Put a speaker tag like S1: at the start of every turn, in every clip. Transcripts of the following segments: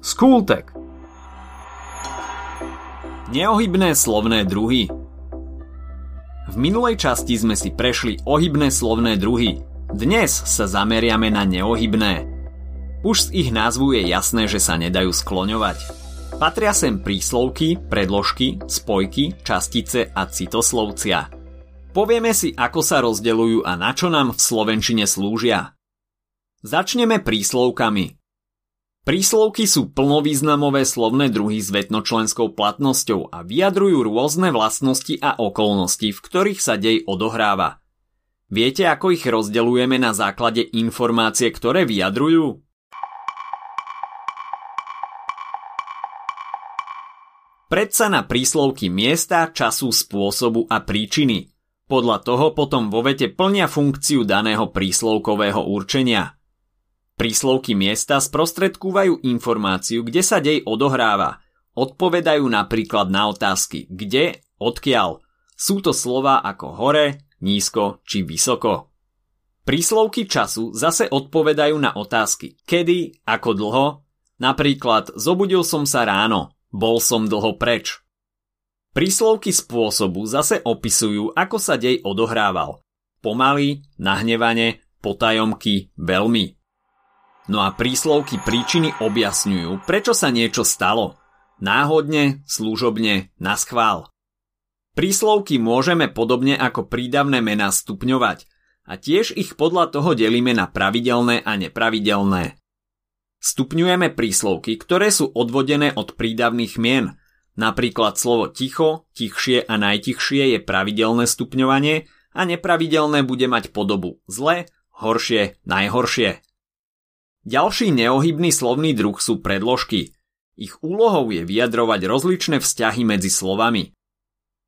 S1: Skultek Neohybné slovné druhy V minulej časti sme si prešli ohybné slovné druhy. Dnes sa zameriame na neohybné. Už z ich názvu je jasné, že sa nedajú skloňovať. Patria sem príslovky, predložky, spojky, častice a citoslovcia. Povieme si, ako sa rozdeľujú a na čo nám v slovenčine slúžia. Začneme príslovkami. Príslovky sú plnovýznamové slovné druhy s vetnočlenskou platnosťou a vyjadrujú rôzne vlastnosti a okolnosti, v ktorých sa dej odohráva. Viete, ako ich rozdeľujeme na základe informácie, ktoré vyjadrujú? Predsa na príslovky miesta, času, spôsobu a príčiny. Podľa toho potom vo vete plnia funkciu daného príslovkového určenia – Príslovky miesta sprostredkúvajú informáciu, kde sa dej odohráva. Odpovedajú napríklad na otázky kde, odkiaľ. Sú to slova ako hore, nízko či vysoko. Príslovky času zase odpovedajú na otázky kedy, ako dlho, napríklad zobudil som sa ráno, bol som dlho preč. Príslovky spôsobu zase opisujú, ako sa dej odohrával. Pomaly, nahnevane, potajomky, veľmi. No a príslovky príčiny objasňujú, prečo sa niečo stalo. Náhodne, služobne, na schvál. Príslovky môžeme podobne ako prídavné mená stupňovať a tiež ich podľa toho delíme na pravidelné a nepravidelné. Stupňujeme príslovky, ktoré sú odvodené od prídavných mien. Napríklad slovo ticho, tichšie a najtichšie je pravidelné stupňovanie a nepravidelné bude mať podobu zle, horšie, najhoršie. Ďalší neohybný slovný druh sú predložky. Ich úlohou je vyjadrovať rozličné vzťahy medzi slovami.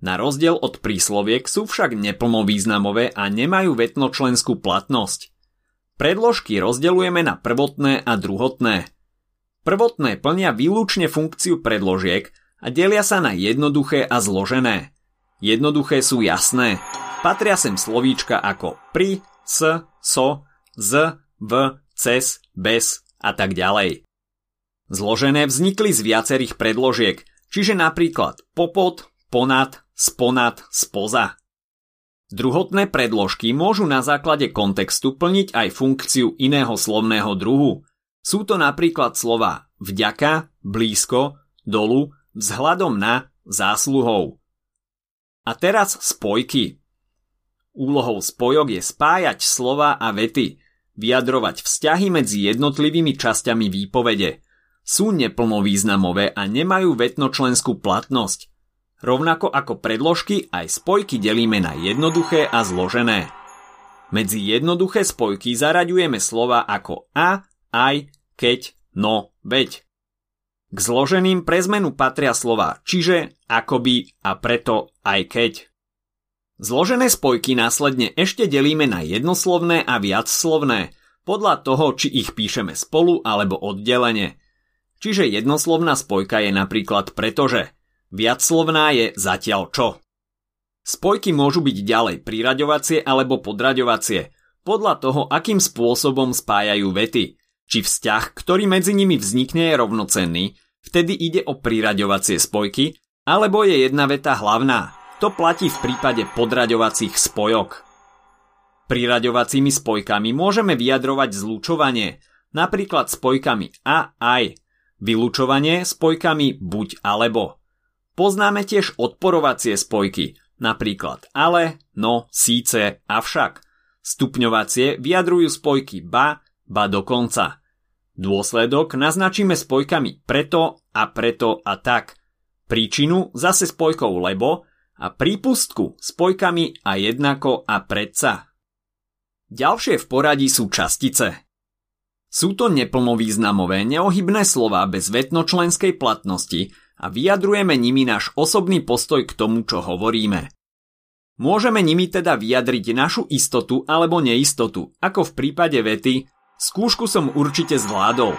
S1: Na rozdiel od prísloviek sú však neplnovýznamové a nemajú vetnočlenskú platnosť. Predložky rozdeľujeme na prvotné a druhotné. Prvotné plnia výlučne funkciu predložiek a delia sa na jednoduché a zložené. Jednoduché sú jasné. Patria sem slovíčka ako pri, s, so, z, v, cez, bez a tak ďalej. Zložené vznikli z viacerých predložiek, čiže napríklad popod, ponad, sponad, spoza. Druhotné predložky môžu na základe kontextu plniť aj funkciu iného slovného druhu. Sú to napríklad slova vďaka, blízko, dolu, vzhľadom na, zásluhou. A teraz spojky. Úlohou spojok je spájať slova a vety, vyjadrovať vzťahy medzi jednotlivými časťami výpovede. Sú neplnovýznamové a nemajú vetnočlenskú platnosť. Rovnako ako predložky aj spojky delíme na jednoduché a zložené. Medzi jednoduché spojky zaraďujeme slova ako a, aj, keď, no, veď. K zloženým pre zmenu patria slova čiže, akoby a preto aj keď. Zložené spojky následne ešte delíme na jednoslovné a viacslovné, podľa toho, či ich píšeme spolu alebo oddelenie. Čiže jednoslovná spojka je napríklad pretože, viacslovná je zatiaľ čo. Spojky môžu byť ďalej priraďovacie alebo podraďovacie, podľa toho, akým spôsobom spájajú vety. Či vzťah, ktorý medzi nimi vznikne je rovnocenný, vtedy ide o priraďovacie spojky, alebo je jedna veta hlavná, to platí v prípade podraďovacích spojok. Priraďovacími spojkami môžeme vyjadrovať zlučovanie, napríklad spojkami a aj, vylúčovanie spojkami buď alebo. Poznáme tiež odporovacie spojky, napríklad ale, no, síce, avšak. Stupňovacie vyjadrujú spojky ba, ba dokonca. Dôsledok naznačíme spojkami preto a preto a tak. Príčinu zase spojkou lebo a prípustku spojkami a jednako a predsa. Ďalšie v poradí sú častice. Sú to neplnovýznamové, neohybné slova bez vetnočlenskej platnosti a vyjadrujeme nimi náš osobný postoj k tomu, čo hovoríme. Môžeme nimi teda vyjadriť našu istotu alebo neistotu, ako v prípade vety skúšku som určite zvládol.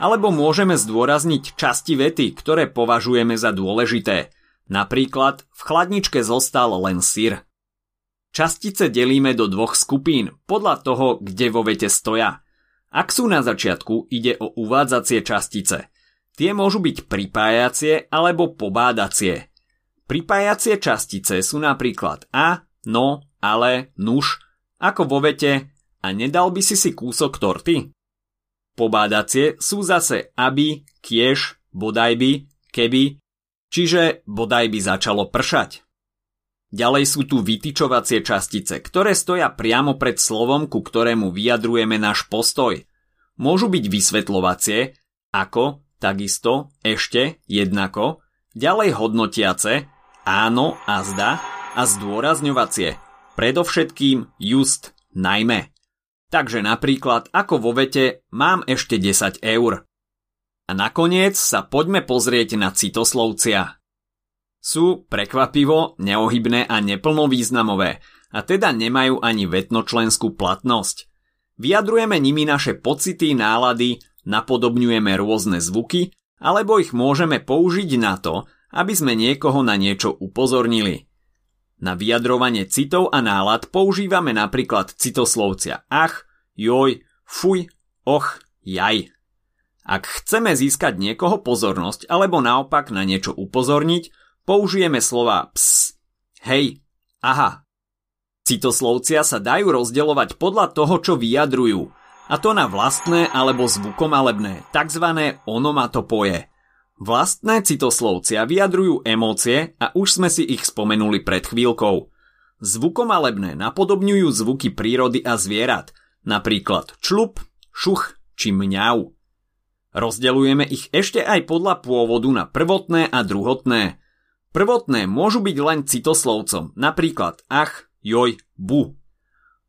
S1: Alebo môžeme zdôrazniť časti vety, ktoré považujeme za dôležité, Napríklad v chladničke zostal len syr. Častice delíme do dvoch skupín podľa toho, kde vo vete stoja. Ak sú na začiatku, ide o uvádzacie častice. Tie môžu byť pripájacie alebo pobádacie. Pripájacie častice sú napríklad a, no, ale, nuž, ako vo vete a nedal by si si kúsok torty? Pobádacie sú zase aby, kiež, bodaj by, keby, čiže bodaj by začalo pršať. Ďalej sú tu vytyčovacie častice, ktoré stoja priamo pred slovom, ku ktorému vyjadrujeme náš postoj. Môžu byť vysvetľovacie, ako, takisto, ešte, jednako, ďalej hodnotiace, áno a zda a zdôrazňovacie, predovšetkým just, najmä. Takže napríklad ako vo vete mám ešte 10 eur. A nakoniec sa poďme pozrieť na citoslovcia. Sú prekvapivo, neohybné a neplnovýznamové a teda nemajú ani vetnočlenskú platnosť. Vyjadrujeme nimi naše pocity, nálady, napodobňujeme rôzne zvuky alebo ich môžeme použiť na to, aby sme niekoho na niečo upozornili. Na vyjadrovanie citov a nálad používame napríklad citoslovcia ach, joj, fuj, och, jaj. Ak chceme získať niekoho pozornosť alebo naopak na niečo upozorniť, použijeme slova ps, hej, aha. Citoslovcia sa dajú rozdeľovať podľa toho, čo vyjadrujú, a to na vlastné alebo zvukomalebné, tzv. onomatopoje. Vlastné citoslovcia vyjadrujú emócie a už sme si ich spomenuli pred chvíľkou. Zvukomalebné napodobňujú zvuky prírody a zvierat, napríklad člup, šuch či mňau. Rozdeľujeme ich ešte aj podľa pôvodu na prvotné a druhotné. Prvotné môžu byť len citoslovcom, napríklad ach, joj, bu.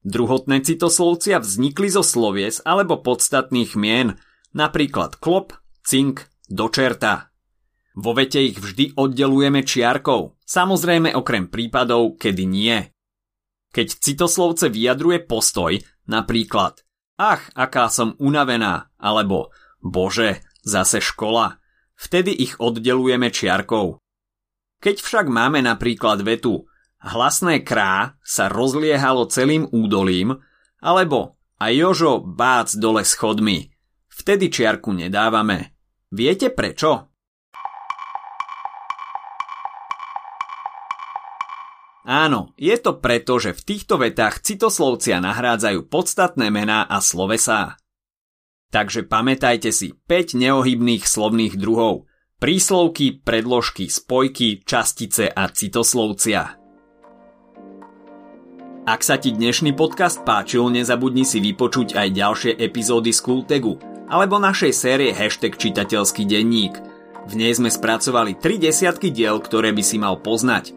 S1: Druhotné citoslovcia vznikli zo slovies alebo podstatných mien, napríklad klop, cink, dočerta. Vo vete ich vždy oddelujeme čiarkou, samozrejme okrem prípadov, kedy nie. Keď citoslovce vyjadruje postoj, napríklad ach, aká som unavená, alebo Bože, zase škola. Vtedy ich oddelujeme čiarkou. Keď však máme napríklad vetu hlasné krá sa rozliehalo celým údolím, alebo a Jožo bác dole schodmi, vtedy čiarku nedávame. Viete prečo? Áno, je to preto, že v týchto vetách citoslovcia nahrádzajú podstatné mená a slovesá. Takže pamätajte si 5 neohybných slovných druhov. Príslovky, predložky, spojky, častice a citoslovcia. Ak sa ti dnešný podcast páčil, nezabudni si vypočuť aj ďalšie epizódy z Kultegu alebo našej série Hashtag čitateľský denník. V nej sme spracovali 3 desiatky diel, ktoré by si mal poznať.